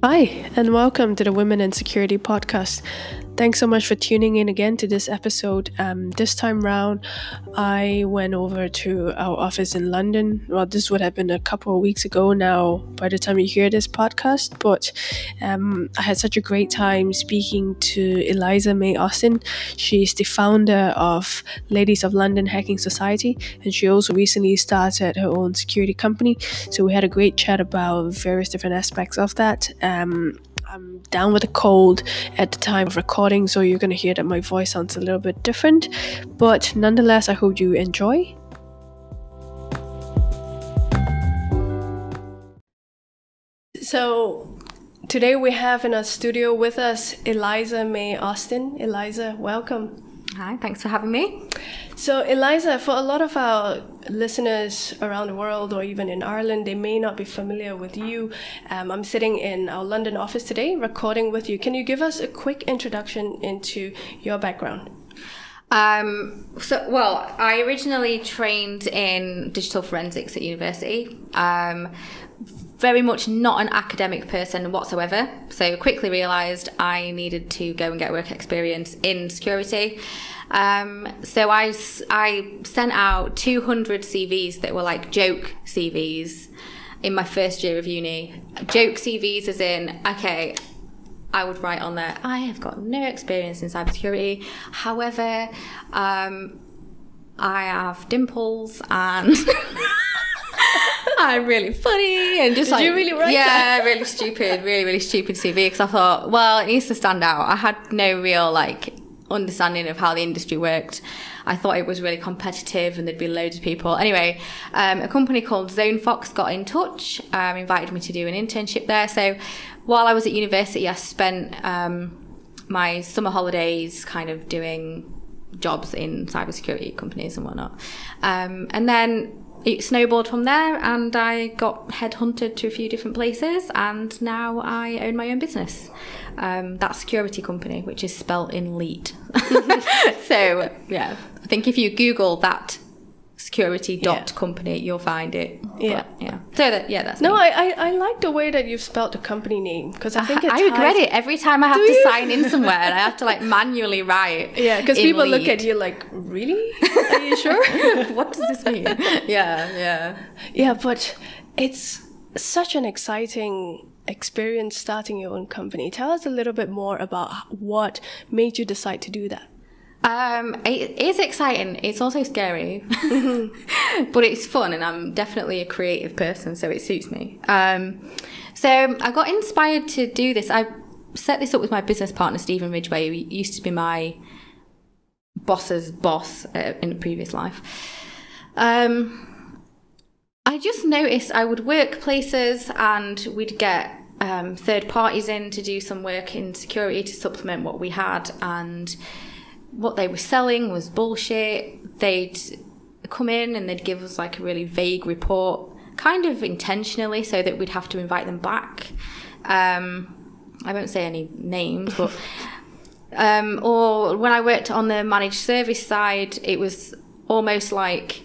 Hi, and welcome to the Women in Security podcast. Thanks so much for tuning in again to this episode. Um, this time round, I went over to our office in London. Well, this would have been a couple of weeks ago now by the time you hear this podcast, but um, I had such a great time speaking to Eliza May Austin. She's the founder of Ladies of London Hacking Society, and she also recently started her own security company. So we had a great chat about various different aspects of that. Um, I'm down with a cold at the time of recording, so you're going to hear that my voice sounds a little bit different. But nonetheless, I hope you enjoy. So, today we have in our studio with us Eliza May Austin. Eliza, welcome. Hi, thanks for having me. So, Eliza, for a lot of our listeners around the world or even in Ireland, they may not be familiar with you. Um, I'm sitting in our London office today recording with you. Can you give us a quick introduction into your background? Um, so, well, I originally trained in digital forensics at university. Um, very much not an academic person whatsoever. So quickly realised I needed to go and get work experience in security. Um, so I, I sent out 200 CVs that were like joke CVs in my first year of uni. Joke CVs as in, okay, I would write on there, I have got no experience in cybersecurity. However, um, I have dimples and I'm really funny and just Did like you really write yeah, that? really stupid, really really stupid CV because I thought, well, it needs to stand out. I had no real like understanding of how the industry worked. I thought it was really competitive and there'd be loads of people. Anyway, um, a company called ZoneFox got in touch, um, invited me to do an internship there. So while I was at university, I spent um, my summer holidays kind of doing jobs in cybersecurity companies and whatnot. Um, and then it snowballed from there, and I got headhunted to a few different places, and now I own my own business. Um, that security company, which is spelt in leet. so yeah, I think if you Google that security dot Yeah. company, you'll find it. Yeah. But, yeah. So that yeah, that's No, me. I, I, I like the way that you've spelled the company name because I think it I regret it every time I have Do to you? sign in somewhere and I have to like manually write. Yeah, because people look at you like, really? Are you sure? what does this mean? yeah, yeah. yeah, but it's such an exciting experience starting your own company. Tell us a little bit more about what made you decide to do that. Um, it is exciting. It's also scary, but it's fun, and I'm definitely a creative person, so it suits me. Um, so I got inspired to do this. I set this up with my business partner Stephen Ridgway, who used to be my boss's boss uh, in a previous life. Um, I just noticed I would work places and we'd get um, third parties in to do some work in security to supplement what we had, and what they were selling was bullshit. They'd come in and they'd give us like a really vague report, kind of intentionally, so that we'd have to invite them back. Um, I won't say any names, but um, or when I worked on the managed service side, it was almost like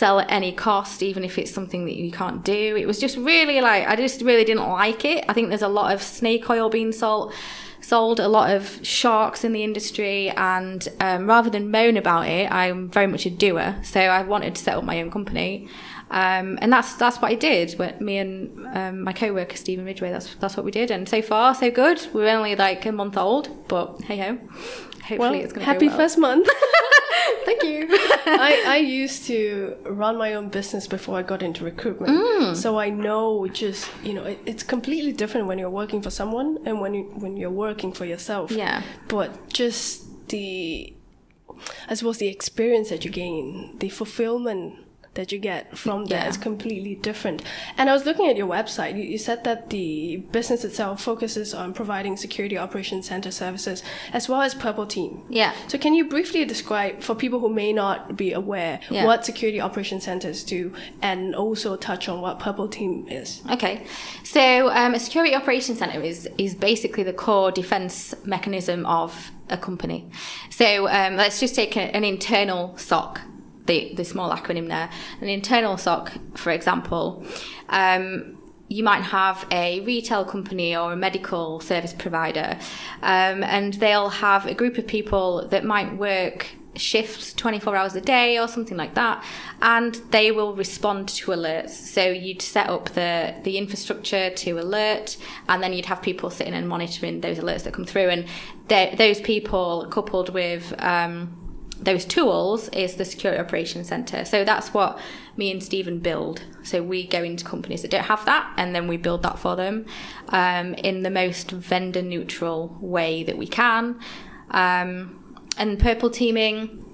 sell at any cost, even if it's something that you can't do. It was just really like I just really didn't like it. I think there's a lot of snake oil being sold, sold a lot of sharks in the industry, and um, rather than moan about it, I'm very much a doer. So I wanted to set up my own company. Um, and that's that's what I did. With me and um, my co-worker Stephen Ridgway, that's that's what we did. And so far, so good. We're only like a month old, but hey ho. Hopefully, Well, it's going to happy well. first month. Thank you. I, I used to run my own business before I got into recruitment. Mm. So I know just, you know, it, it's completely different when you're working for someone and when you when you're working for yourself. Yeah. But just the I suppose the experience that you gain, the fulfillment that you get from that Yeah. is completely different. And I was looking at your website. You, you said that the business itself focuses on providing security operations center services as well as Purple Team. Yeah. So can you briefly describe for people who may not be aware Yeah. what security operations centers do and also touch on what Purple Team is? Okay, so um, a security operations center is is basically the core defense mechanism of a company. So um, let's just take a, an internal SOC, the the small acronym there. An internal SOC, for example, um, you might have a retail company or a medical service provider, um, and they'll have a group of people that might work shifts 24 hours a day or something like that and they will respond to alerts so you'd set up the the infrastructure to alert and then you'd have people sitting and monitoring those alerts that come through and those people coupled with um, those tools is the security operations center. So that's what me and Stephen build. So we go into companies that don't have that and then we build that for them um, in the most vendor neutral way that we can. Um, and purple teaming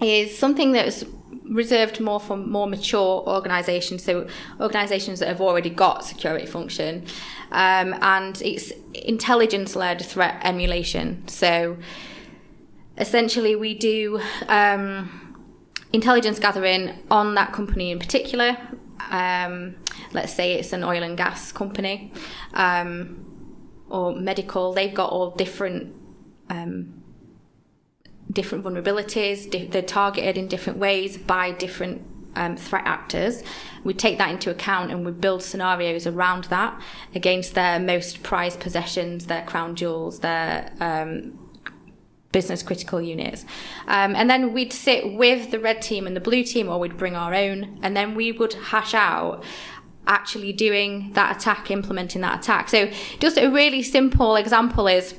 is something that's reserved more for more mature organisations, so organisations that have already got security function, um, and it's intelligence-led threat emulation. So essentially, we do um, intelligence gathering on that company in particular. Um, let's say it's an oil and gas company um, or medical. They've got all different um, different vulnerabilities. They're targeted in different ways by different um, threat actors. We take that into account and we build scenarios around that against their most prized possessions, their crown jewels, their um, business critical units. Um, and then we'd sit with the red team and the blue team, or we'd bring our own, and then we would hash out actually doing that attack, implementing that attack. So, just a really simple example is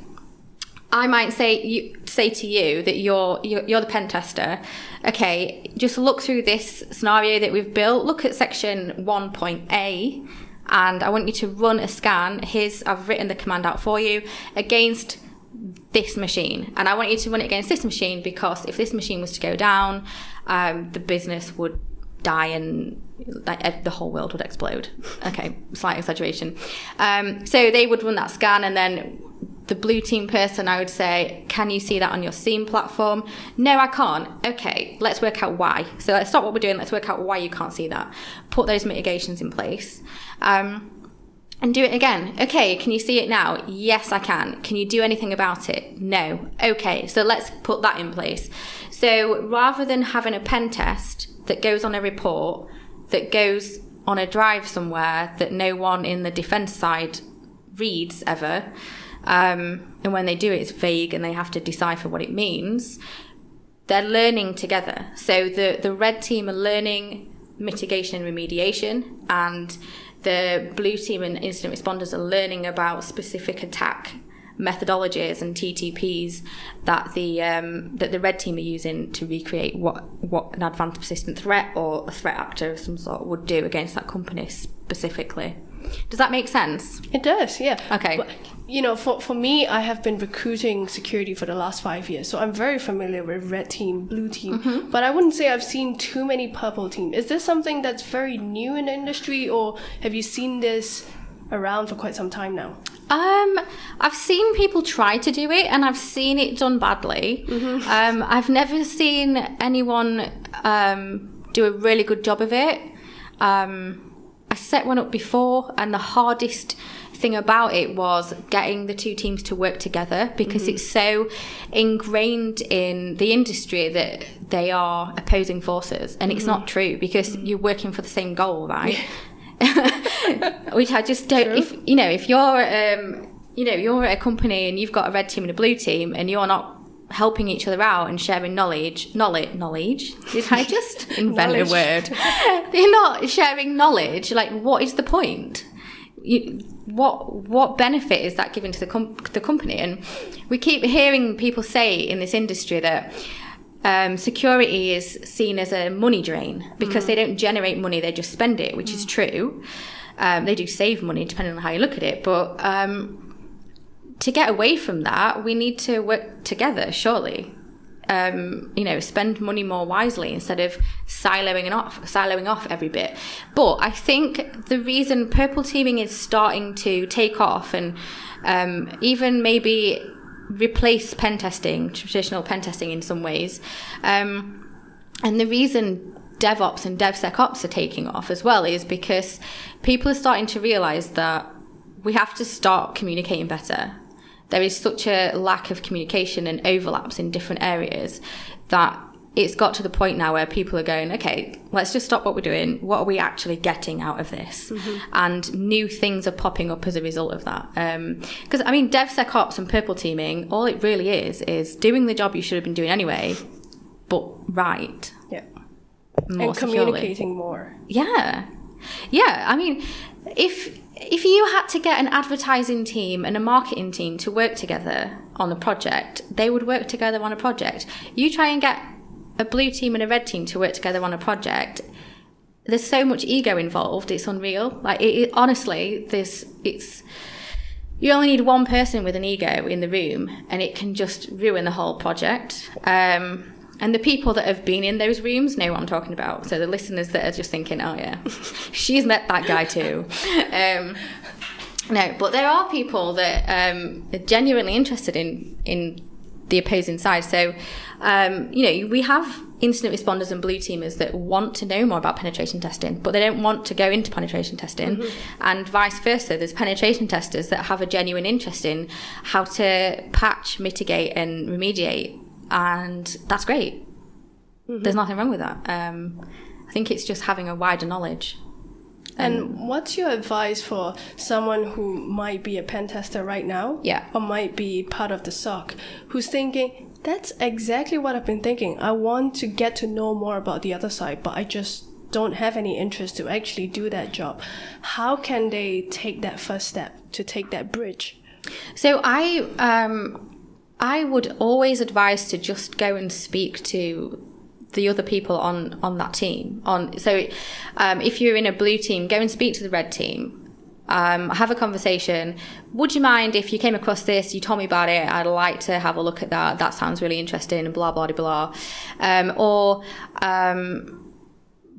I might say you say to you that you're, you're you're the pen tester. Okay, just look through this scenario that we've built. Look at section 1.a and I want you to run a scan. Here's I've written the command out for you against this machine, and I want you to run it against this machine because if this machine was to go down, um, the business would die and like the whole world would explode. Okay, slight exaggeration. Um, so they would run that scan, and then the blue team person, I would say, can you see that on your SIEM platform? No, I can't. Okay, let's work out why. So let's stop what we're doing. Let's work out why you can't see that. Put those mitigations in place. Um, and do it again. Okay, can you see it now? Yes, I can. Can you do anything about it? No. Okay, so let's put that in place. So rather than having a pen test that goes on a report, that goes on a drive somewhere that no one in the defense side reads ever, um, and when they do it, it's vague and they have to decipher what it means. They're learning together. So the, the red team are learning mitigation and remediation, and the blue team and incident responders are learning about specific attack methodologies and TTPs that the um, that the red team are using to recreate what what an advanced persistent threat or a threat actor of some sort would do against that company specifically. Does that make sense? It does, yeah. Okay. But, you know, for, for me, I have been recruiting security for the last five years, so I'm very familiar with red team, blue team, mm-hmm. but I wouldn't say I've seen too many purple team. Is this something that's very new in the industry, or have you seen this around for quite some time now? Um, I've seen people try to do it, and I've seen it done badly. Mm-hmm. Um, I've never seen anyone um, do a really good job of it. Um, set one up before, and the hardest thing about it was getting the two teams to work together because mm-hmm. it's so ingrained in the industry that they are opposing forces, and it's mm-hmm. not true because mm-hmm. you're working for the same goal, right? Which I just don't. True. If you know, if you're, um, you know, you're at a company and you've got a red team and a blue team, and you're not helping each other out and sharing knowledge. Knowledge, knowledge. Did I just invent a word? They're not sharing knowledge. Like, what is the point? You, what what benefit is that giving to the com- the company? And we keep hearing people say in this industry that. Um, security is seen as a money drain because mm. they don't generate money; they just spend it, which mm. is true. Um, they do save money depending on how you look at it, but um, to get away from that, we need to work together, surely. Um, you know, spend money more wisely instead of siloing off, siloing off every bit. But I think the reason purple teaming is starting to take off and um, even maybe replace pen testing, traditional pen testing in some ways, um, and the reason DevOps and DevSecOps are taking off as well is because people are starting to realize that we have to start communicating better there is such a lack of communication and overlaps in different areas that it's got to the point now where people are going, okay, let's just stop what we're doing. What are we actually getting out of this? And new things are popping up as a result of that. Um because I mean, DevSecOps and purple teaming, all it really is is doing the job you should have been doing anyway, but right, Yeah. more and securely. communicating more. Yeah. Yeah. I mean, if if you had to get an advertising team and a marketing team to work together on a project, they would work together on a project. You try and get a blue team and a red team to work together on a project. There's so much ego involved; it's unreal. Like, it, it, honestly, this it's You only need one person with an ego in the room, and it can just ruin the whole project. Um, and the people that have been in those rooms know what I'm talking about. So the listeners that are just thinking, "Oh yeah, she's met that guy too." Um, no, but there are people that um, are genuinely interested in in the opposing side. So, um, you know, we have incident responders and blue teamers that want to know more about penetration testing, but they don't want to go into penetration testing, and vice versa. There's penetration testers that have a genuine interest in how to patch, mitigate, and remediate, and that's great. There's nothing wrong with that. Um, I think it's just having a wider knowledge. And what's your advice for someone who might be a pen tester right now? Yeah. Or might be part of the SOC who's thinking, that's exactly what I've been thinking. I want to get to know more about the other side, but I just don't have any interest to actually do that job. How can they take that first step to take that bridge? So I um I would always advise to just go and speak to the other people on on that team. On so um, if you're in a blue team, go and speak to the red team. Um, have a conversation. Would you mind if you came across this? You told me about it. I'd like to have a look at that. That sounds really interesting. And blah blah blah blah. Um, or um,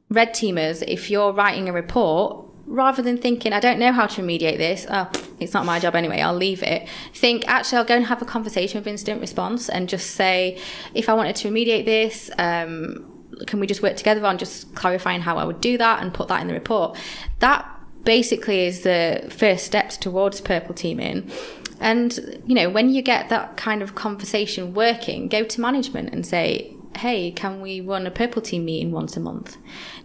red teamers, if you're writing a report, rather than thinking, I don't know how to remediate this, oh, it's not my job anyway, I'll leave it, think, actually, I'll go and have a conversation with incident response and just say, if I wanted to remediate this, um, can we just work together on just clarifying how I would do that and put that in the report? That basically is the first steps towards purple teaming. And, you know, when you get that kind of conversation working, go to management and say, hey, can we run a purple team meeting once a month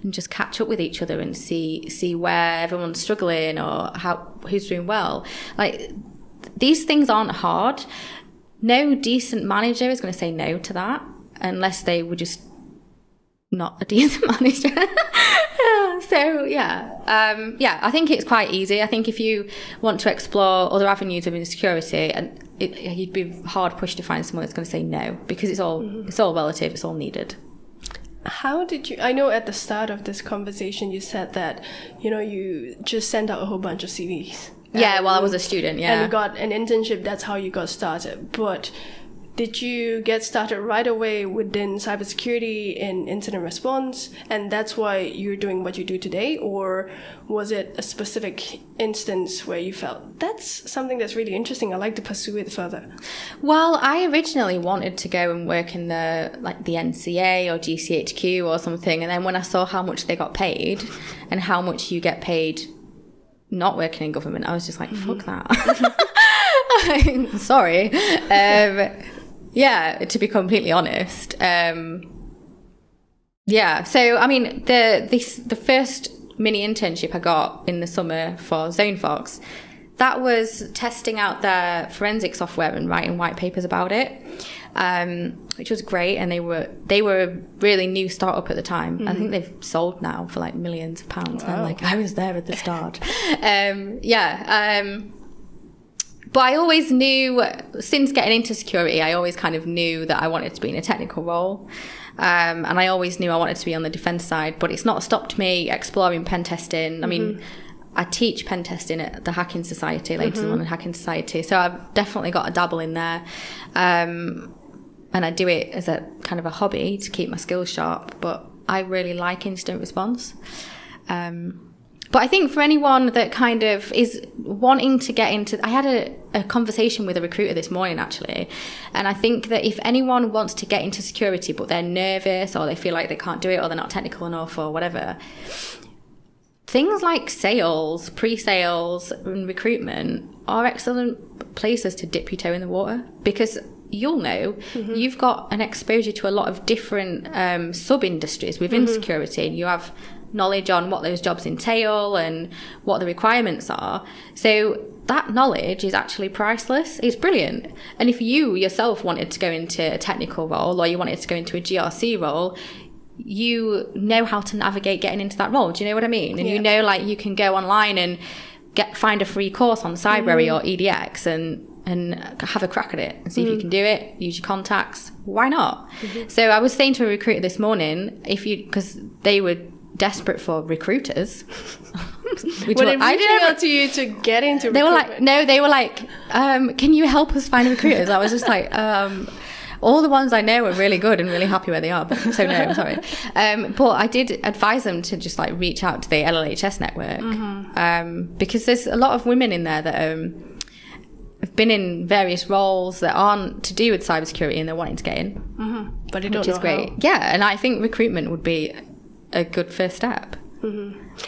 and just catch up with each other and see see where everyone's struggling or how who's doing well? Like these things aren't hard. No decent manager is going to say no to that unless they were just not a decent manager. so yeah, um, yeah, I think it's quite easy. I think if you want to explore other avenues of insecurity, and it, you'd be hard pushed to find someone that's going to say no because it's all mm-hmm. it's all relative. It's all needed. How did you? I know at the start of this conversation you said that you know you just sent out a whole bunch of CVs. Yeah, while I was a student, yeah. and you got an internship. That's how you got started. But did you get started right away within cybersecurity and incident response, and that's why you're doing what you do today, or was it a specific instance where you felt that's something that's really interesting? I'd like to pursue it further. Well, I originally wanted to go and work in the like the NCA or GCHQ or something, and then when I saw how much they got paid and how much you get paid not working in government, I was just like, fuck that. Sorry. Um, yeah, to be completely honest. Um, yeah, so I mean, the this the first mini internship I got in the summer for ZoneFox, that was testing out their forensic software and writing white papers about it, um, which was great. And they were they were a really new startup at the time. I think they've sold now for like millions of pounds. And I'm like, I was there at the start. um, yeah. Um, but I always knew, since getting into security, I always kind of knew that I wanted to be in a technical role. Um, and I always knew I wanted to be on the defense side, but it's not stopped me exploring pen testing. I mean, I teach pen testing at the Hacking Society, Ladies and London Hacking Society. So I've definitely got a dabble in there. Um, and I do it as a kind of a hobby to keep my skills sharp, but I really like incident response. Um, but I think for anyone that kind of is wanting to get into, I had a, a conversation with a recruiter this morning actually, and I think that if anyone wants to get into security but they're nervous or they feel like they can't do it or they're not technical enough or whatever, things like sales, pre-sales, and recruitment are excellent places to dip your toe in the water because you'll know you've got an exposure to a lot of different um, sub industries within security. And you have knowledge on what those jobs entail and what the requirements are. So that knowledge is actually priceless. It's brilliant. And if you yourself wanted to go into a technical role or you wanted to go into a GRC role, you know how to navigate getting into that role. Do you know what I mean? And you know, like you can go online and get find a free course on Cybrary mm. or EDX and and have a crack at it and see if you mm. can do it. Use your contacts. Why not? Mm-hmm. So I was saying to a recruiter this morning, if you because they were desperate for recruiters. which Were they I didn't out to you to get into they were like, no, they were like, um, can you help us find recruiters? I was just like, um, all the ones I know are really good and really happy where they are. But, so no, I'm sorry. Um, but I did advise them to just like reach out to the LLHS network um, because there's a lot of women in there that um, have been in various roles that aren't to do with cybersecurity and they're wanting to get in, but they don't which know is great. how. Yeah, and I think recruitment would be a good first step.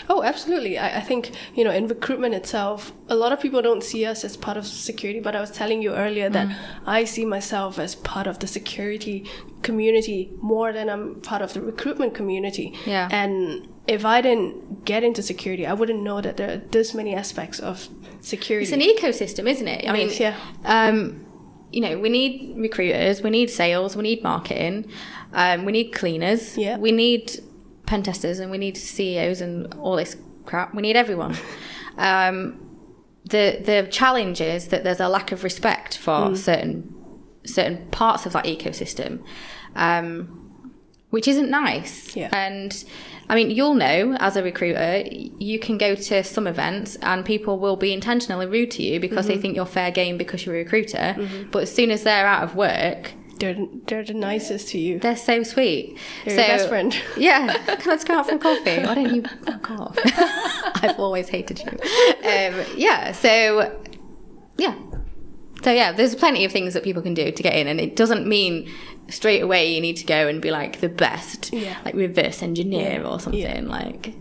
Oh, absolutely. I, I think, you know, in recruitment itself, a lot of people don't see us as part of security, but I was telling you earlier that Mm. I see myself as part of the security community more than I'm part of the recruitment community. Yeah. And if I didn't get into security, I wouldn't know that there are this many aspects of security. It's an ecosystem, isn't it? I It mean, is, yeah. Um, you know, we need recruiters, we need sales, we need marketing, um, we need cleaners, Yeah. we need pen testers, and we need CEOs and all this crap. We need everyone. um, the the challenge is that there's a lack of respect for certain certain parts of that ecosystem. Um, which isn't nice. Yeah. And I mean, you'll know as a recruiter, you can go to some events and people will be intentionally rude to you because Mm-hmm. they think you're fair game because you're a recruiter. But as soon as they're out of work, they're, they're the nicest to you. they're so sweet. They're so, your best friend. Yeah, let's go out for coffee. Why don't you fuck off? I've always hated you. Um, yeah, so yeah. So yeah, there's plenty of things that people can do to get in, and it doesn't mean straight away you need to go and be like the best, Yeah. like reverse engineer or something. yeah. Like,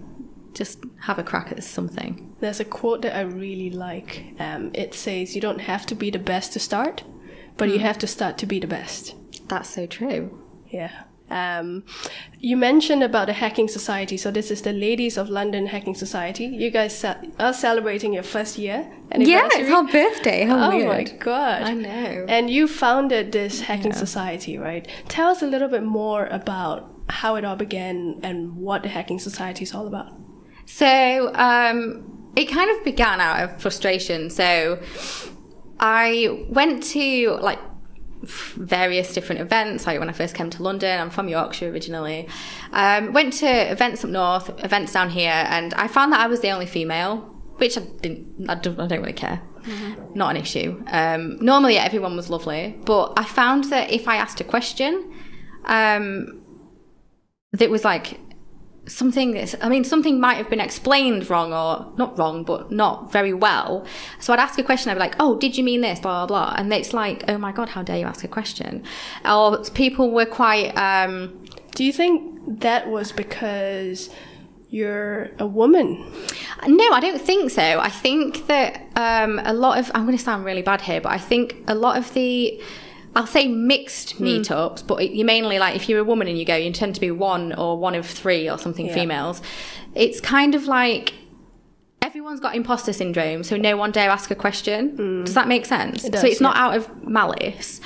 just have a crack at something. There's a quote that I really like. Um, it says, You don't have to be the best to start, but Hmm. you have to start to be the best. That's so true. Yeah. Um, you mentioned about the hacking society. So this is the Ladies of London Hacking Society. You guys are celebrating your first year anniversary. birthday. How oh my god! I know. And you founded this hacking society, right? Tell us a little bit more about how it all began and what the hacking society is all about. So um, it kind of began out of frustration. So I went to like various different events. Like when I first came to London, I'm from Yorkshire originally. Um, went to events up north, events down here, and I found that I was the only female, which I didn't. I don't, I don't really care. Not an issue. Um, normally everyone was lovely, but I found that if I asked a question, um, that was like something that's, I mean, something might have been explained wrong or not wrong, but not very well. So I'd ask a question, I'd be like, oh, did you mean this? Blah, blah, blah. And it's like, oh my God, how dare you ask a question? Or people were quite, um, Do you think that was because you're a woman? No, I don't think so. I think that um, a lot of I'm going to sound really bad here, but I think a lot of the I'll say mixed Hmm. meetups, but you mainly like if you're a woman and you go, you tend to be one or one of three or something Yeah. females. It's kind of like everyone's got imposter syndrome, so no one dare ask a question. Does that make sense? Hmm. does, so it's not out of malice.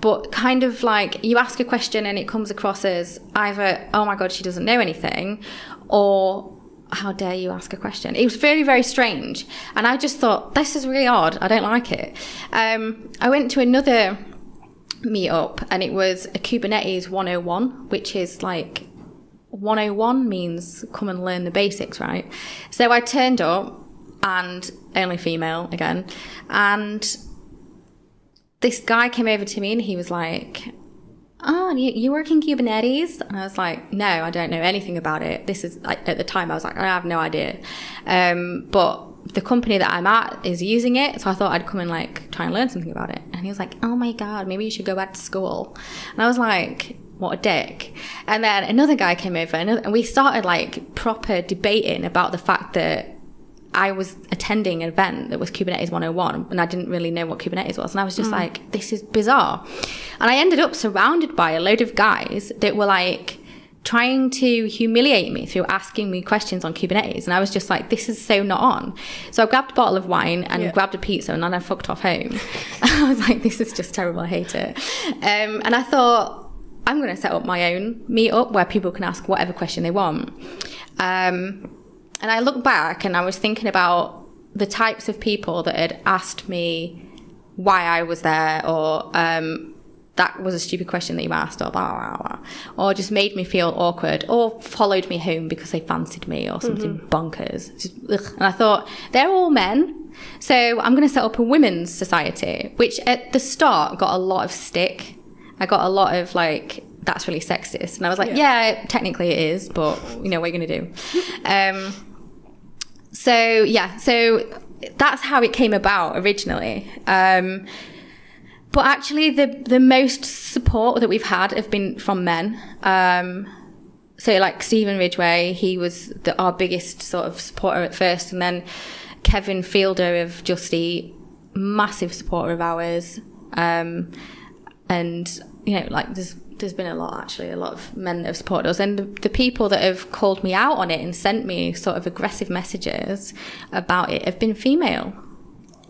But kind of like you ask a question and it comes across as either, oh my God, she doesn't know anything, or how dare you ask a question? It was very, very strange. And I just thought, this is really odd. I don't like it. Um, I went to another meetup and it was a Kubernetes 101, which is like 101 means come and learn the basics, right? So I turned up and only female again. And this guy came over to me and he was like, Oh, you, you work in Kubernetes? And I was like, No, I don't know anything about it. This is, at the time, I was like, I have no idea. Um, but the company that I'm at is using it. So I thought I'd come and like try and learn something about it. And he was like, Oh my God, maybe you should go back to school. And I was like, what a dick. And then another guy came over and, and we started like proper debating about the fact that I was attending an event that was Kubernetes 101 and I didn't really know what Kubernetes was. And I was just mm. like, this is bizarre. And I ended up surrounded by a load of guys that were like, trying to humiliate me through asking me questions on Kubernetes. And I was just like, this is so not on. So I grabbed a bottle of wine and Yeah. grabbed a pizza and then I fucked off home. I was like, this is just terrible. I hate it. Um, and I thought, I'm going to set up my own meetup where people can ask whatever question they want. Um, and I look back and I was thinking about the types of people that had asked me why I was there or um, that was a stupid question that you asked or blah, blah, blah, or just made me feel awkward or followed me home because they fancied me or something bonkers. Just, ugh. And I thought, they're all men. So I'm going to set up a women's society, which at the start got a lot of stick. I got a lot of like, that's really sexist. And I was like, yeah, technically it is, but you know, what are you going to do? Um, so yeah, so that's how it came about originally. Um, but actually, the the most support that we've had have been from men. Um, so like Stephen Ridgway, he was the, our biggest sort of supporter at first, and then Kevin Fielder of Just Eat, massive supporter of ours. Um, and you know, like there's there's been a lot actually, a lot of men that have supported us, and the, the people that have called me out on it and sent me sort of aggressive messages about it have been female.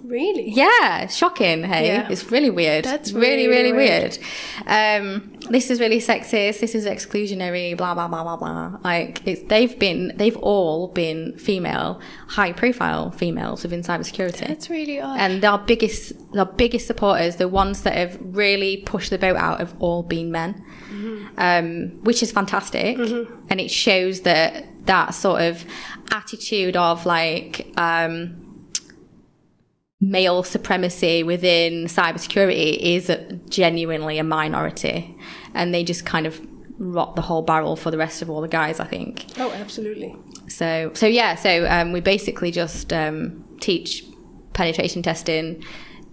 Really? Yeah, shocking. Hey, Yeah. it's really weird. That's really, really really weird. weird. Um, this is really sexist. This is exclusionary. Blah blah blah blah blah. Like it's, they've been, they've all been female, high-profile females within cybersecurity. That's really odd. and our biggest, our biggest supporters, the ones that have really pushed the boat out, have all been men, um, which is fantastic, and it shows that that sort of attitude of like. Um, male supremacy within cybersecurity is genuinely a minority, and they just kind of rot the whole barrel for the rest of all the guys. I think oh, absolutely. so. So yeah, so um, we basically just um, teach penetration testing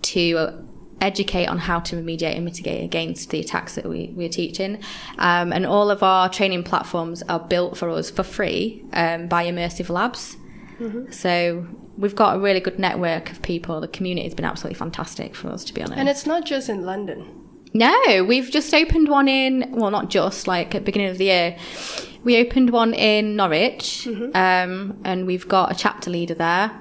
to educate on how to remediate and mitigate against the attacks that we, we're teaching. Um, and all of our training platforms are built for us for free um, by Immersive Labs. So we've got a really good network of people. The community has been absolutely fantastic for us, to be honest. And it's not just in London. No, we've just opened one in, well, not just, like at the beginning of the year. We opened one in Norwich, um, and we've got a chapter leader there.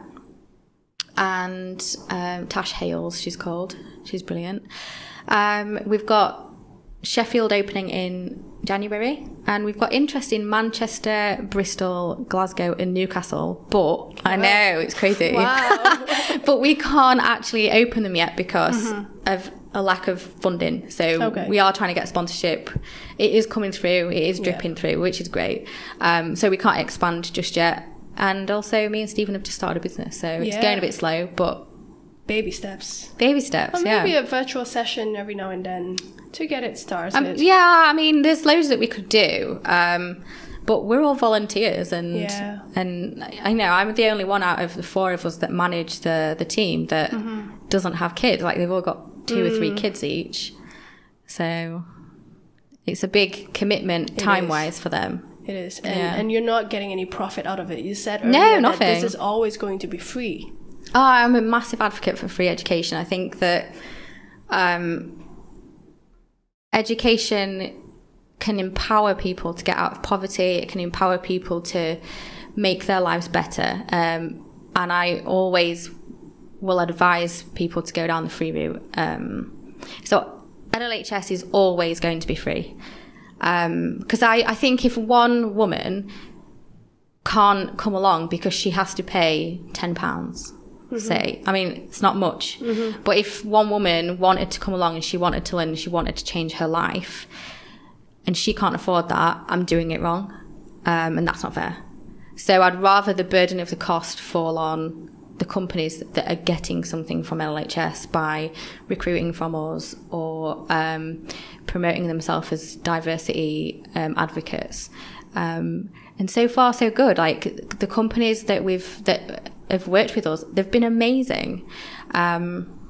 And um, Tash Hales, she's called. She's brilliant. Um, we've got Sheffield opening in January, and we've got interest in Manchester, Bristol, Glasgow, and Newcastle. But I know it's crazy. Wow. but we can't actually open them yet because of a lack of funding. So Okay. we are trying to get sponsorship. It is coming through. It is dripping through, which is great. Um, so we can't expand just yet. And also, me and Stephen have just started a business, so it's going a bit slow, but Baby steps. baby steps. Or yeah. maybe a virtual session every now and then to get it started. Um, yeah, I mean, there's loads that we could do, um, but we're all volunteers, and Yeah. and I know I'm the only one out of the four of us that manage the the team that Mm-hmm. doesn't have kids. Like they've all got two or Mm. three kids each, so it's a big commitment time wise for them. It is. And, Yeah. and you're not getting any profit out of it. You said earlier No, nothing. this is always going to be free. Oh, I'm a massive advocate for free education. I think that um, education can empower people to get out of poverty. It can empower people to make their lives better. Um, and I always will advise people to go down the free route. Um, so LHS is always going to be free. Because um, I, I think if one woman can't come along because she has to pay £10 mm-hmm. say. I mean, it's not much. Mm-hmm. But if one woman wanted to come along and she wanted to learn and she wanted to change her life and she can't afford that, I'm doing it wrong. Um, and that's not fair. So I'd rather the burden of the cost fall on the companies that are getting something from LHS by recruiting from us or um, promoting themselves as diversity um, advocates. Um, and so far, so good. Like the companies that we've that have worked with us, they've been amazing. Um,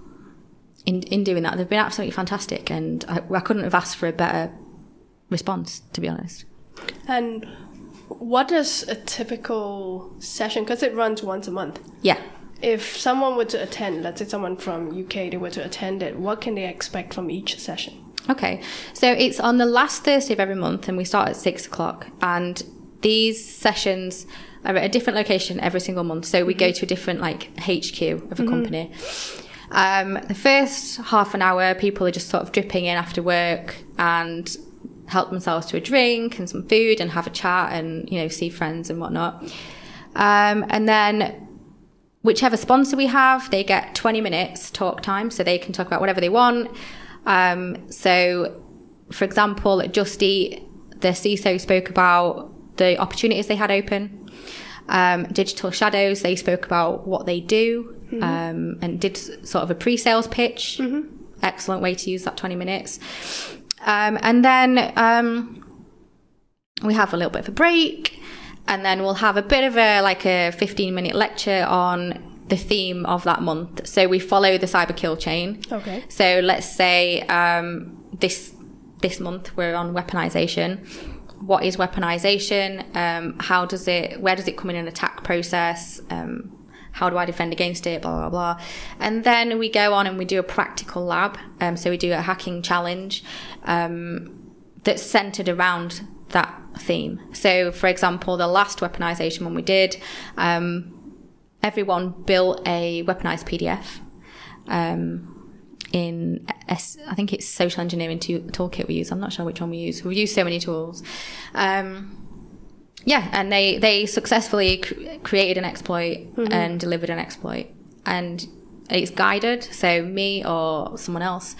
in in doing that, they've been absolutely fantastic, and I, I couldn't have asked for a better response, to be honest. And what is a typical session? Because it runs once a month. Yeah. If someone were to attend, let's say someone from UK, they were to attend it, what can they expect from each session? Okay, so it's on the last Thursday of every month, and we start at six o'clock. And these sessions are at a different location every single month. So we go to a different like HQ of a company. Um, the first half an hour, people are just sort of dripping in after work and help themselves to a drink and some food and have a chat and you know see friends and whatnot. Um, and then whichever sponsor we have, they get 20 minutes talk time, so they can talk about whatever they want. Um, so, for example, at Just Eat, the CISO spoke about the opportunities they had open. Um, Digital Shadows, they spoke about what they do um, and did sort of a pre sales pitch. Excellent way to use that 20 minutes. Um, and then um, we have a little bit of a break and then we'll have a bit of a like a 15 minute lecture on the theme of that month so we follow the cyber kill chain Okay. so let's say um, this this month we're on weaponization what is weaponization um, how does it where does it come in an attack process um, how do I defend against it? Blah blah blah, and then we go on and we do a practical lab. Um, so we do a hacking challenge um, that's centered around that theme. So, for example, the last weaponization one we did, um, everyone built a weaponized PDF. Um, in S- I think it's social engineering to- toolkit we use. I'm not sure which one we use. We use so many tools. Um, yeah, and they they successfully cr- created an exploit and delivered an exploit, and it's guided. So me or someone else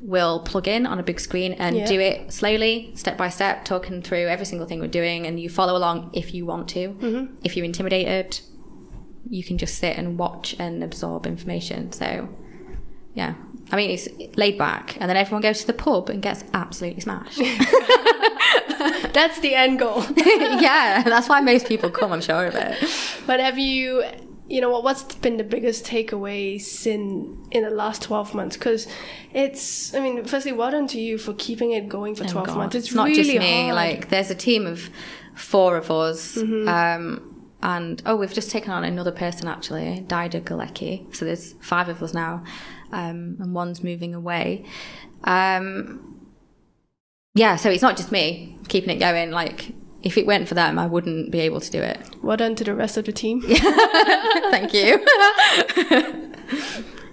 will plug in on a big screen and Yeah. do it slowly, step by step, talking through every single thing we're doing, and you follow along if you want to. If you're intimidated, you can just sit and watch and absorb information. So, yeah. I mean, it's laid back, and then everyone goes to the pub and gets absolutely smashed. That's the end goal. yeah, that's why most people come, I'm sure of it. but have you, you know, what what's been the biggest takeaways in in the last twelve months? Because it's, I mean, firstly, well done to you for keeping it going for Oh, twelve God. months. It's, not really just me. hard. Like, there's a team of four of us. Um, and oh, we've just taken on another person actually, Dida Galecki. So there's five of us now, um, and one's moving away. Um, yeah, so it's not just me keeping it going. Like, if it weren't for them, I wouldn't be able to do it. well done to the rest of the team. Thank you.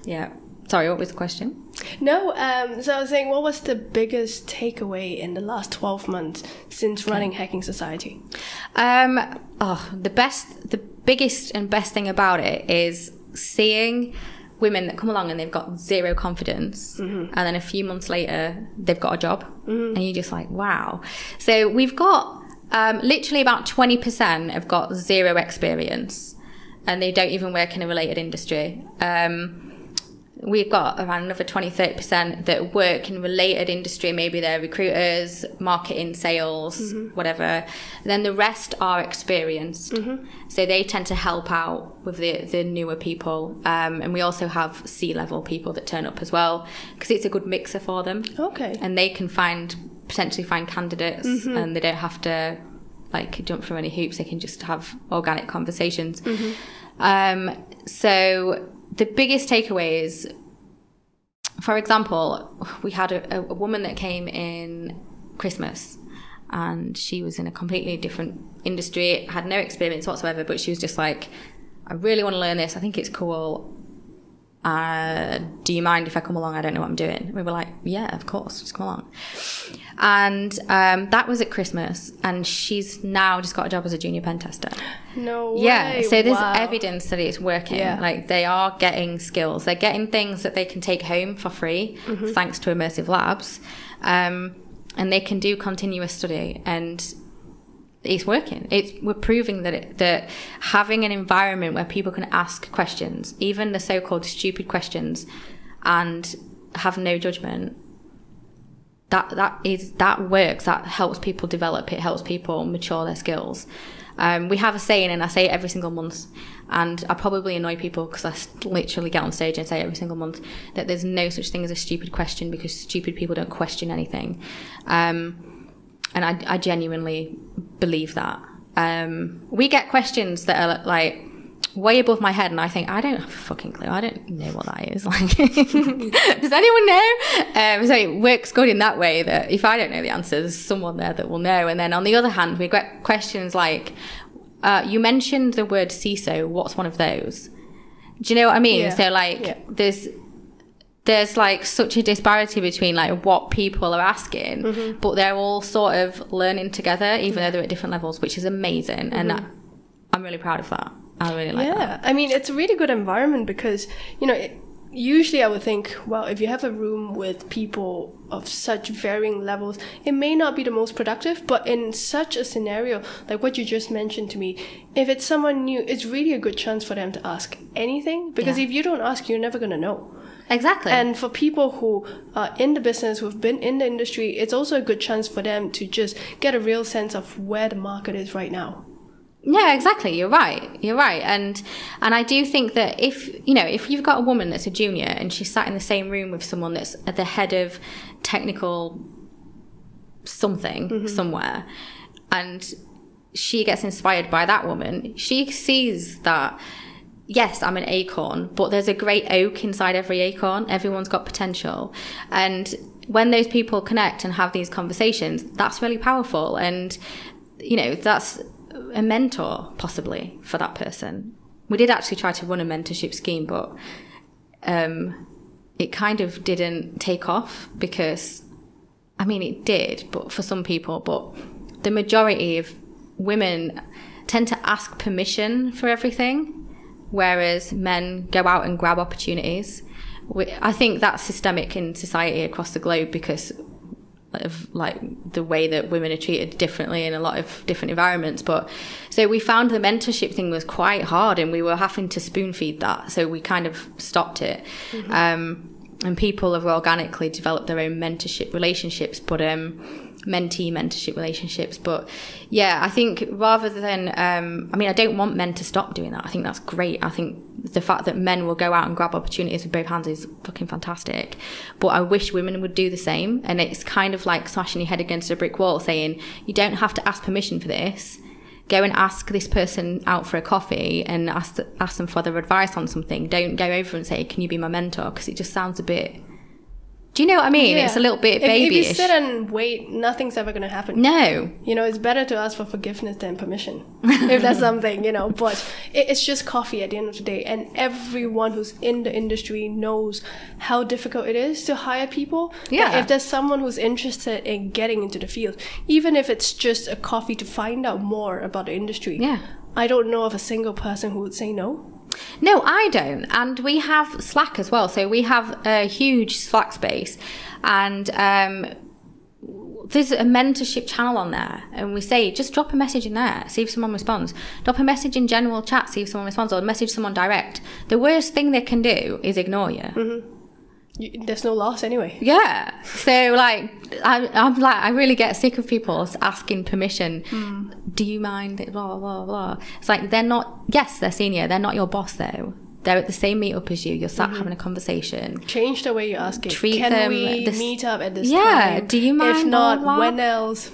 yeah. Sorry, what was the question? No, um, so I was saying, what was the biggest takeaway in the last 12 months since running Hacking Society? Um, oh, the best, the biggest and best thing about it is seeing women that come along and they've got zero confidence, and then a few months later they've got a job, and you're just like, wow. So we've got um, literally about twenty percent have got zero experience, and they don't even work in a related industry. Um, we've got around another 20 30% that work in related industry maybe they're recruiters marketing sales whatever. And then the rest are experienced. So they tend to help out with the, the newer people. Um, and we also have c level people that turn up as well because it's a good mixer for them. Okay. and they can find potentially find candidates and they don't have to like jump through any hoops. They can just have organic conversations. Um, so the biggest takeaway is for example we had a, a woman that came in christmas and she was in a completely different industry had no experience whatsoever but she was just like i really want to learn this. I think it's cool uh, do you mind if I come along? I don't know what I'm doing. We were like, yeah, of course, just come along. And um, that was at Christmas, and she's now just got a job as a junior pen tester. No Yeah, so there's Wow. evidence that it's working. Yeah. Like they are getting skills. They're getting things that they can take home for free, Mm-hmm. thanks to immersive labs, um, and they can do continuous study and. It's working. It's we're proving that it, that having an environment where people can ask questions, even the so-called stupid questions, and have no judgment, that that is that works. That helps people develop. It helps people mature their skills. Um, we have a saying, and I say it every single month, and I probably annoy people because I literally get on stage and say every single month that there's no such thing as a stupid question because stupid people don't question anything, um, and I, I genuinely believe that. um, we get questions that are like way above my head, and I think I don't have a fucking clue. I don't know what that is. Like, does anyone know? Um, so it works good in that way that if I don't know the answer, there's someone there that will know. And then on the other hand, we get questions like, uh, "You mentioned the word CISO. What's one of those?" Do you know what I mean? Yeah. So like, Yeah. there's there's like such a disparity between like what people are asking, Mm-hmm. but they're all sort of learning together, even though they're at different levels, which is amazing, and I, I'm really proud of that. I really like that. Mm-hmm. yeah, I mean, it's a really good environment because, you know, it, usually I would think, well, if you have a room with people of such varying levels, it may not be the most productive, but in such a scenario, like what you just mentioned to me, if it's someone new, it's really a good chance for them to ask anything because Yeah. if you don't ask, you're never going to know. Exactly. And for people who are in the business, who've been in the industry, it's also a good chance for them to just get a real sense of where the market is right now. Yeah, exactly. You're right. You're right. And and I do think that if you know if you've got a woman that's a junior and she's sat in the same room with someone that's at the head of technical something mm-hmm. somewhere, and she gets inspired by that woman, she sees that. Yes, I'm an acorn, but there's a great oak inside every acorn. Everyone's got potential. And when those people connect and have these conversations, that's really powerful. And, you know, that's a mentor possibly for that person. We did actually try to run a mentorship scheme, but um, it kind of didn't take off because, I mean, it did, but for some people, but the majority of women tend to ask permission for everything, whereas men go out and grab opportunities. We- I think that's systemic in society across the globe because of like the way that women are treated differently in a lot of different environments. But so we found the mentorship thing was quite hard and we were having to spoon feed that. So we kind of stopped it. Um, and people have organically developed their own mentorship relationships but um, mentee mentorship relationships. But yeah i think rather than um, i mean i don't want men to stop doing that. I think that's great. I think the fact that men will go out and grab opportunities with both hands is fucking fantastic. But i wish women would do the same. And it's kind of like smashing your head against a brick wall saying you don't have to ask permission for this go and ask this person out for a coffee and ask ask them for their advice on something. Don't go over and say can you be my mentor? Because it just sounds a bit do you know what i mean it's a little bit If- If, you sit and wait, nothing's ever going to happen. no You know, it's better to ask for forgiveness than permission, if that's something, you know. But it, it's just coffee at the end of the day. And everyone who's in the industry knows how difficult it is to hire people. But Yeah. if there's someone who's interested in getting into the field, even if it's just a coffee to find out more about the industry, Yeah. I don't know of a single person who would say no. No, I don't. And we have Slack as well. So we have a huge Slack space. And um, there's a mentorship channel on there. And we say, just drop a message in there, see if someone responds. Drop a message in general chat, see if someone responds, or message someone direct. The worst thing they can do is ignore you. You, there's no loss anyway. Yeah. So like, I, I'm like, I really get sick of people asking permission. Hmm. Do you mind? Blah blah blah. It's like they're not. Yes, they're senior. They're not your boss though. They're at the same meetup as you. You're sat mm-hmm. having a conversation. Change the way you ask it. Treat Can them we the s- meet up at this Yeah, time? do you mind, If not, blah, blah? when else?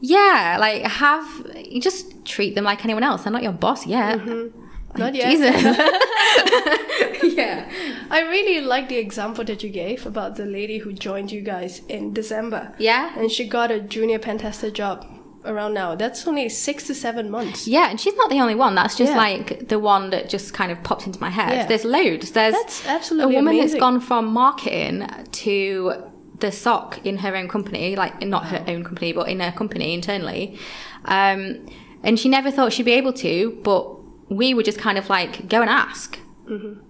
Yeah, like have you just treat them like anyone else. They're not your boss yet. Mm-hmm. Not yet. Jesus. yeah. I really like the example that you gave about the lady who joined you guys in December. Yeah. And she got a junior pen tester job around now. That's only six to seven months. Yeah, and she's not the only one. That's just Yeah. like the one that just kind of popped into my head. Yeah. There's loads. There's That's absolutely a woman amazing. that's gone from marketing to the SOC in her own company, like not her own company, but in her company internally. Um, and she never thought she'd be able to, but we were just kind of like, go and ask. Mm-hmm.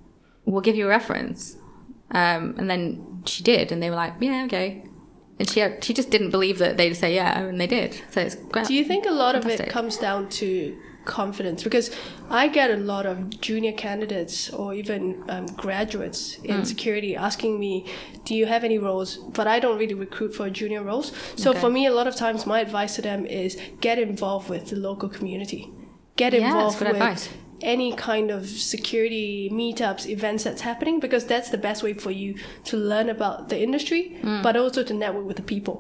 We'll give you a reference. Um, and then she did, and they were like, yeah, okay. And she she just didn't believe that they'd say yeah, and they did. So it's great. Do you think a lot of it comes down to confidence? Because I get a lot of junior candidates or even um, graduates in security asking me, "Do you have any roles?" But I don't really recruit for junior roles. So Okay. for me, a lot of times my advice to them is get involved with the local community. Get Yeah, involved with advice. any kind of security meetups, events that's happening, because that's the best way for you to learn about the industry, Hmm. but also to network with the people.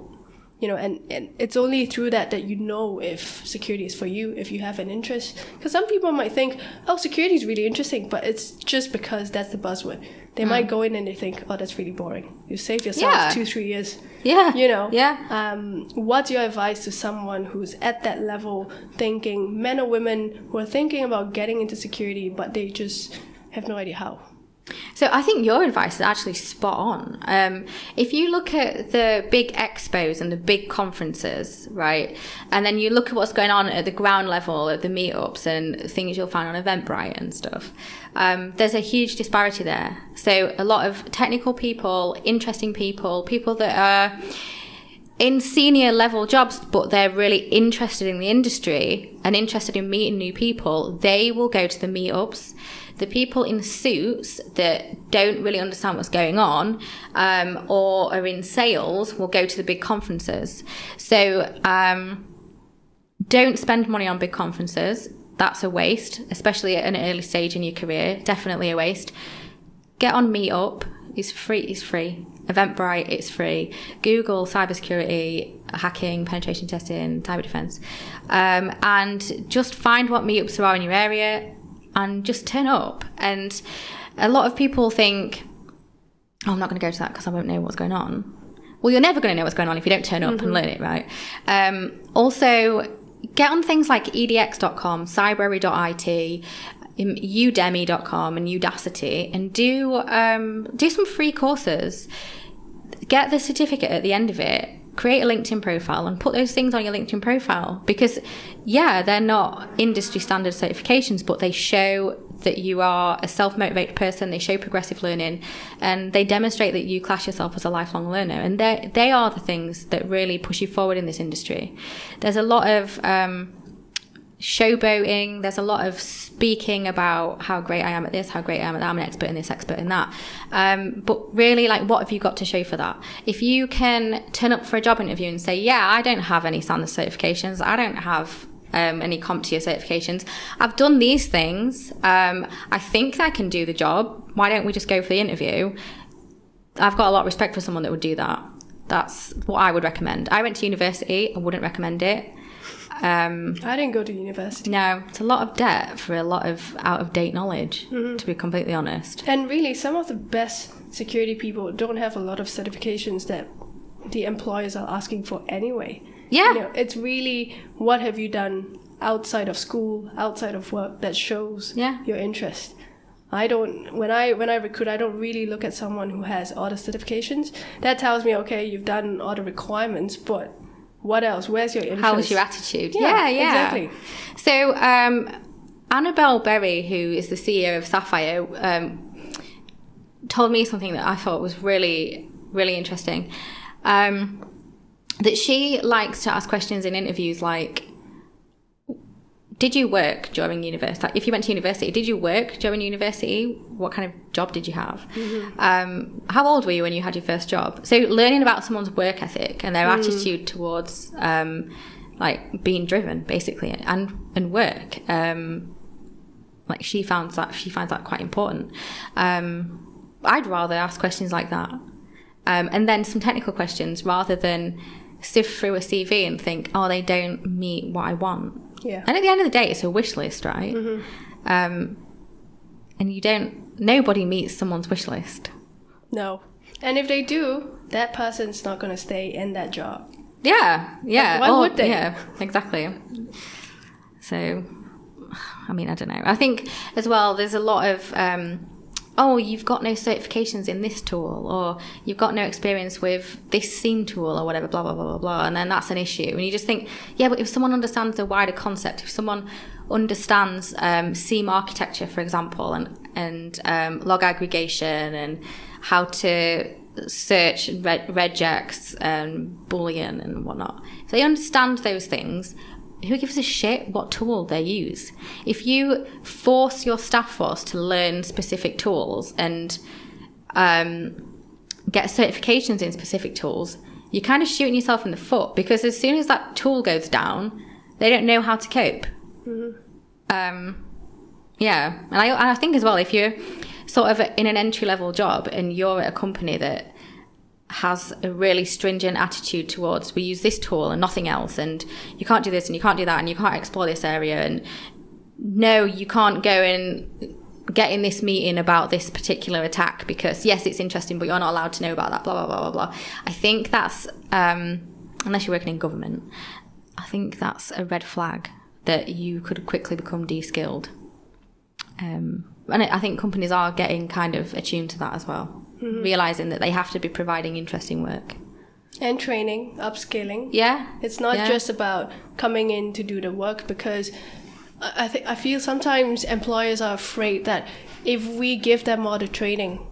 You know and, and it's only through that that you know if security is for you if you have an interest because some people might think oh security is really interesting but it's just because that's the buzzword they Mm. might go in and they think oh that's really boring you save yourself Yeah. two three years Yeah. you know Yeah. um, what's your advice to someone who's at that level thinking men or women who are thinking about getting into security but they just have no idea how So I think your advice is actually spot on. Um, if you look at the big expos and the big conferences, right, and then you look at what's going on at the ground level at the meetups and things you'll find on Eventbrite and stuff, um, there's a huge disparity there. So a lot of technical people, interesting people, people that are in senior level jobs, but they're really interested in the industry and interested in meeting new people, they will go to the meetups. The people in suits that don't really understand what's going on um, or are in sales will go to the big conferences. So um, don't spend money on big conferences. That's a waste, especially at an early stage in your career. Definitely a waste. Get on Meetup. It's free. It's free. Eventbrite. It's free. Google cybersecurity, hacking, penetration testing, cyber defense, um, and just find what meetups there are in your area, and just turn up. And a lot of people think, "Oh, I'm not going to go to that because I won't know what's going on." Well, you're never going to know what's going on if you don't turn up and learn it, right? Um, also, get on things like edx.com, cybrary.it, um, udemy.com, and Udacity, and do um, do some free courses. Get the certificate at the end of it. Create a LinkedIn profile and put those things on your LinkedIn profile because, yeah, they're not industry standard certifications, but they show that you are a self motivated person. They show progressive learning, and they demonstrate that you class yourself as a lifelong learner. And they they are the things that really push you forward in this industry. There's a lot of um, showboating. There's a lot of speaking about how great I am at this, how great I am at that. I'm an expert in this, expert in that. Um, but really, like, what have you got to show for that? If you can turn up for a job interview and say, "Yeah, I don't have any standard certifications. I don't have." Um, any CompTIA certifications. I've done these things. Um, I think I can do the job. Why don't we just go for the interview? I've got a lot of respect for someone that would do that. That's what I would recommend. I went to university. I wouldn't recommend it. Um, i didn't go to university no, it's a lot of debt for a lot of out of date knowledge, Mm-hmm. to be completely honest. And really, some of the best security people don't have a lot of certifications that the employers are asking for anyway. Yeah. You know, it's really what have you done outside of school, outside of work that shows Yeah. your interest. I don't when I when I recruit I don't really look at someone who has all the certifications. That tells me okay, you've done all the requirements, but what else? Where's your interest? How was your attitude? Yeah, Yeah, yeah. exactly. So, um, Annabelle Berry, who is the CEO of Sapphire, um, told me something that I thought was really, really interesting. Um, that she likes to ask questions in interviews like, did you work during university? Like, if you went to university, did you work during university? What kind of job did you have? Um, how old were you when you had your first job? So learning about someone's work ethic and their attitude towards um, like being driven, basically, and and work. Um, like she found that she finds that quite important. Um, I'd rather ask questions like that, um, and then some technical questions rather than sift through a CV and think, oh, they don't meet what I want. Yeah. And at the end of the day, it's a wish list, right? Um, and you don't. Nobody meets someone's wish list. No. And if they do, that person's not going to stay in that job. Yeah, yeah. why Or- would they? Yeah, exactly. So, I mean, I don't know. I think as well, there's a lot of, um, oh, you've got no certifications in this tool, or you've got no experience with this SIEM tool, or whatever, blah, blah, blah, blah, blah. And then that's an issue. And you just think, yeah, but if someone understands the wider concept, if someone understands um, SIEM architecture, for example, and, and um, log aggregation and how to search regex and boolean and whatnot if they understand those things who gives a shit what tool they use? If you force your staff force to learn specific tools and um, get certifications in specific tools you're kind of shooting yourself in the foot because as soon as that tool goes down they don't know how to cope. Um, yeah, and I, I think as well, if you're sort of in an entry level job and you're at a company that has a really stringent attitude towards we use this tool and nothing else and you can't do this and you can't do that and you can't explore this area and no you can't go and get in this meeting about this particular attack because yes it's interesting but you're not allowed to know about that blah blah blah blah blah. I think that's um, unless you're working in government i think that's a red flag that you could quickly become de-skilled. Um, and I think companies are getting kind of attuned to that as well mm-hmm. realizing that they have to be providing interesting work and training upskilling yeah it's not yeah. just about coming in to do the work because i think i feel sometimes employers are afraid that if we give them all the training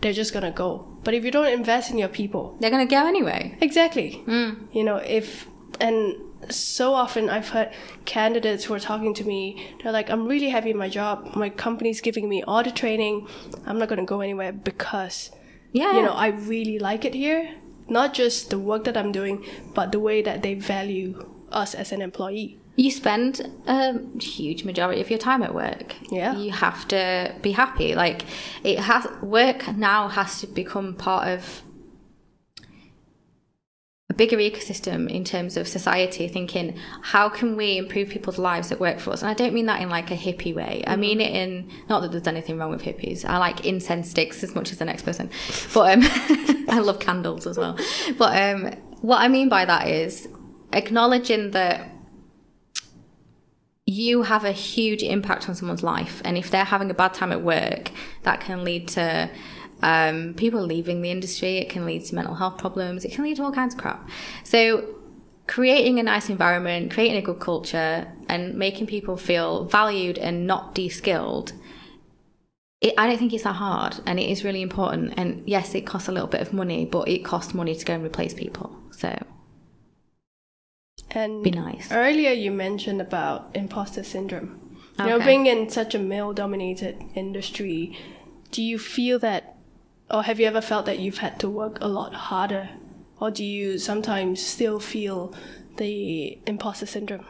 they're just gonna go but if you don't invest in your people they're gonna go anyway exactly mm. you know if and so often I've heard candidates who are talking to me, they're like, I'm really happy in my job. My company's giving me all the training. I'm not going to go anywhere because, yeah. you know, I really like it here. Not just the work that I'm doing, but the way that they value us as an employee. You spend a huge majority of your time at work. Yeah. You have to be happy. Like, it has, work now has to become part of a bigger ecosystem in terms of society thinking how can we improve people's lives at work for us? And i don't mean that in like a hippie way. I mean it in not that there's anything wrong with hippies. I like incense sticks as much as the next person. But um, i love candles as well. But um, what i mean by that is acknowledging that you have a huge impact on someone's life. And if they're having a bad time at work that can lead to um, people leaving the industry. It can lead to mental health problems. It can lead to all kinds of crap. So, creating a nice environment, creating a good culture, and making people feel valued and not de skilled. I don't think it's that hard, and it is really important. And yes, it costs a little bit of money, but it costs money to go and replace people. So, and be nice. Earlier, you mentioned about imposter syndrome. You know, being in such a male-dominated industry, do you feel that or have you ever felt that you've had to work a lot harder? Or do you sometimes still feel the imposter syndrome?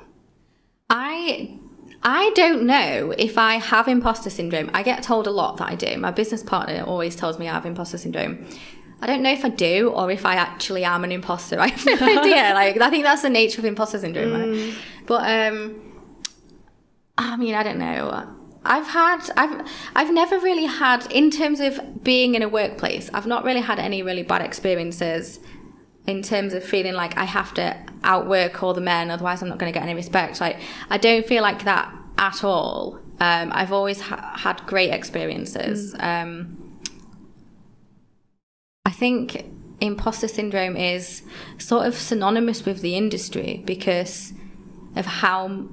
I I don't know if I have imposter syndrome. I get told a lot that I do. My business partner always tells me I have imposter syndrome. I don't know if I do or if I actually am an imposter. I have no idea. Like I think that's the nature of imposter syndrome. Mm. Right? But um I mean, I don't know. I've had I've I've never really had in terms of being in a workplace. I've not really had any really bad experiences in terms of feeling like I have to outwork all the men, otherwise I'm not going to get any respect. Like I don't feel like that at all. Um, I've always ha- had great experiences. Mm. Um, I think imposter syndrome is sort of synonymous with the industry because of how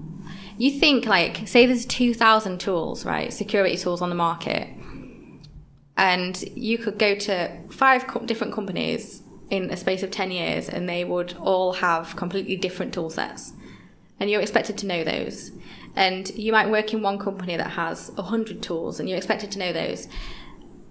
you think like say there's 2000 tools right security tools on the market and you could go to five co- different companies in a space of 10 years and they would all have completely different tool sets and you're expected to know those. And you might work in one company that has 100 tools and you're expected to know those.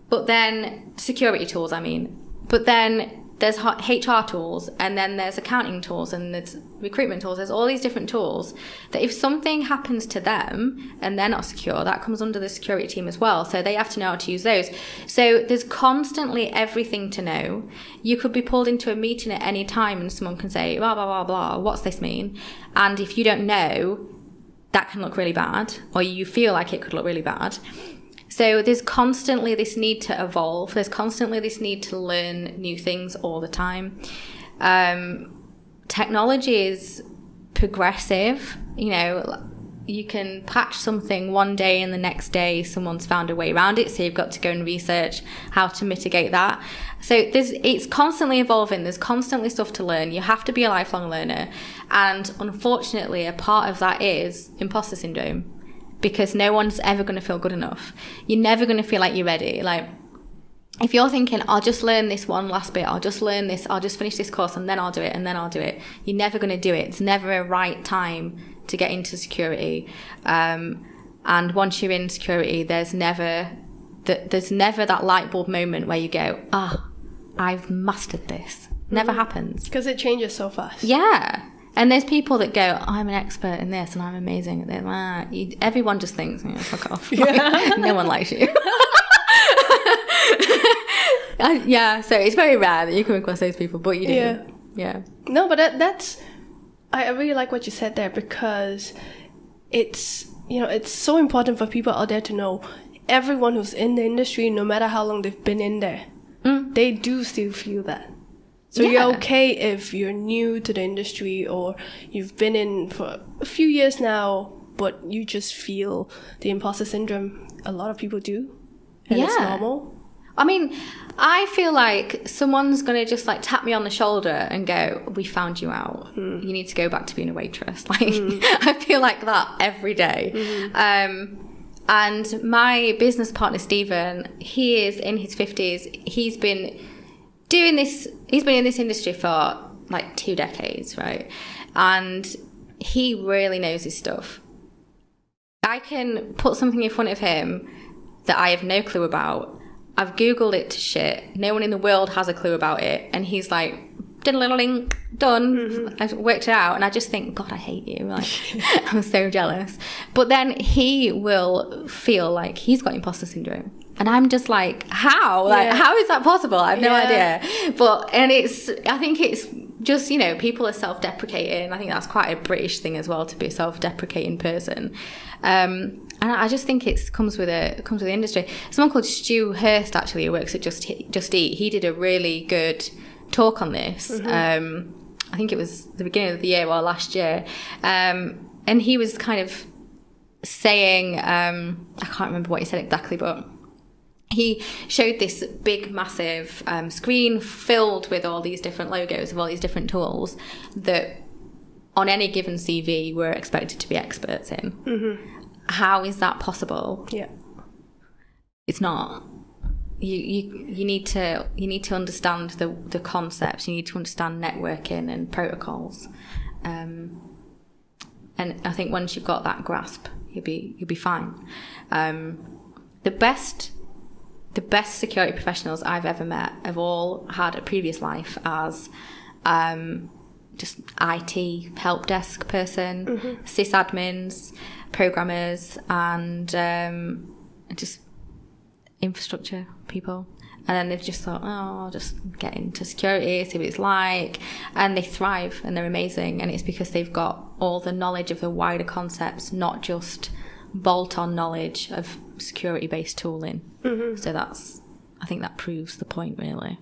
But then security tools i mean. But then there's HR tools and then there's accounting tools and there's recruitment tools. There's all these different tools that if something happens to them and they're not secure, that comes under the security team as well. So they have to know how to use those. So there's constantly everything to know. You could be pulled into a meeting at any time and someone can say, blah, blah, blah, blah, what's this mean? And if you don't know, that can look really bad or you feel like it could look really bad. So there's constantly this need to evolve. There's constantly this need to learn new things all the time. Um, technology is progressive. You know, you can patch something one day and the next day someone's found a way around it. So you've got to go and research how to mitigate that. So there's it's constantly evolving. There's constantly stuff to learn. You have to be a lifelong learner. And unfortunately, a part of that is imposter syndrome because no one's ever going to feel good enough. You're never going to feel like you're ready. Like, if you're thinking, I'll just learn this one last bit, I'll just learn this, I'll just finish this course and then I'll do it and then I'll do it, you're never going to do it. It's never a right time to get into security. Um, and once you're in security, there's never that there's never that light bulb moment where you go, ah, I've mastered this. Never mm. happens because it changes so fast. Yeah, and there's people that go, I'm an expert in this and I'm amazing at this. You, everyone just thinks, fuck off. Yeah. no one likes you. I, yeah, so it's very rare that you come across those people, but you do. Yeah. Yeah. No, but that, that's I I really like what you said there because it's you know it's so important for people out there to know everyone who's in the industry, no matter how long they've been in there, mm. they do still feel that. So Yeah. you're okay if you're new to the industry or you've been in for a few years now, but you just feel the imposter syndrome. A lot of people do, and it's normal. I mean, I feel like someone's gonna just like tap me on the shoulder and go, "We found you out. Hmm. You need to go back to being a waitress." Like, hmm. I feel like that every day. Hmm. Um, and my business partner Stephen, he is in his fifties. He's been doing this. He's been in this industry for like two decades, right? And he really knows his stuff. I can put something in front of him that I have no clue about. I've Googled it to shit. No one in the world has a clue about it. And he's like, diddle-diddling, done. Mm-hmm. I've worked it out. And I just think, God, I hate you. Like, I'm so jealous. But then he will feel like he's got imposter syndrome. And I'm just like, how? Like, Yeah. how is that possible? I have no Yeah. idea. But, and it's, I think it's just, you know, people are self deprecating. I think that's quite a British thing as well to be a self deprecating person. Um, and I just think it comes with a comes with the industry. Someone called Stu Hirst actually who works at Just Just Eat. He did a really good talk on this. Um, I think it was the beginning of the year or last year, um, and he was kind of saying um, I can't remember what he said exactly, but he showed this big massive um, screen filled with all these different logos of all these different tools that on any given cv we're expected to be experts in. How is that possible? Yeah. it's not. You, you you need to you need to understand the the concepts you need to understand networking and protocols. Um, and I think once you've got that grasp you'll be you'll be fine. Um, the best the best security professionals I've ever met have all had a previous life as um, just IT help desk person, sysadmins, programmers, and um, just infrastructure people. And then they've just thought, oh, I'll just get into security, see what it's like. And they thrive and they're amazing. And it's because they've got all the knowledge of the wider concepts, not just bolt on knowledge of security based tooling. So that's, I think that proves the point, really.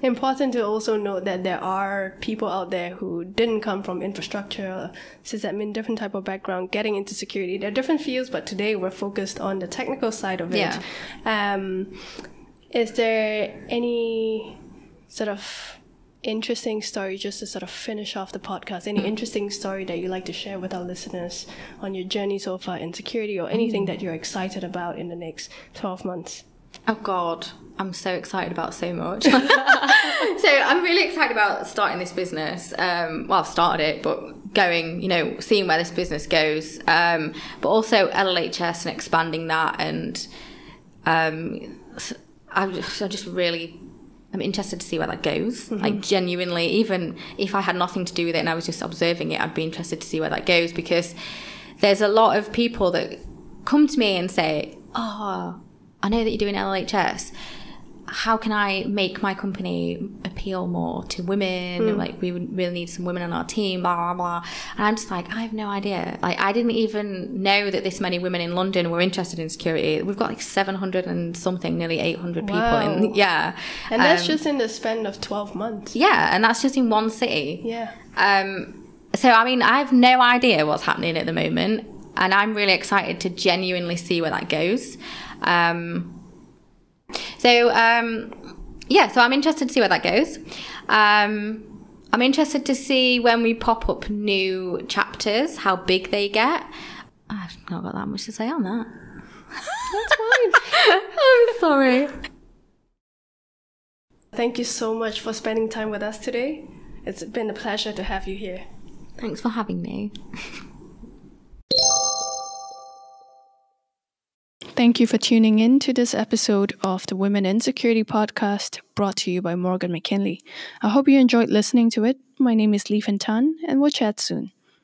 Important to also note that there are people out there who didn't come from infrastructure, sysadmin, different type of background, getting into security. They're different fields, but today we're focused on the technical side of it. Yeah. Um, is there any sort of interesting story just to sort of finish off the podcast? Any interesting story that you'd like to share with our listeners on your journey so far in security or anything that you're excited about in the next 12 months? Oh God, I'm so excited about so much. so I'm really excited about starting this business. Um, well, I've started it, but going, you know, seeing where this business goes. Um, but also LLHS and expanding that, and um, I'm just, I just really. I'm interested to see where that goes. Mm-hmm. Like genuinely, even if I had nothing to do with it and I was just observing it, I'd be interested to see where that goes because there's a lot of people that come to me and say, "Oh, I know that you're doing LHS. How can I make my company appeal more to women? Like, we would really need some women on our team, blah, blah, blah. And I'm just like, I have no idea. Like, I didn't even know that this many women in London were interested in security. We've got like 700 and something, nearly 800 people in, yeah. And that's Um, just in the span of 12 months. yeah, and that's just in one city. Yeah. Um, so I mean, I have no idea what's happening at the moment, and I'm really excited to genuinely see where that goes. Um, so um, yeah, so I'm interested to see where that goes. Um, I'm interested to see when we pop up new chapters, how big they get. I've not got that much to say on that. That's fine. I'm sorry. Thank you so much for spending time with us today. It's been a pleasure to have you here. Thanks for having me. Thank you for tuning in to this episode of the Women in Security podcast brought to you by Morgan McKinley. I hope you enjoyed listening to it. My name is Lee Tan, and we'll chat soon.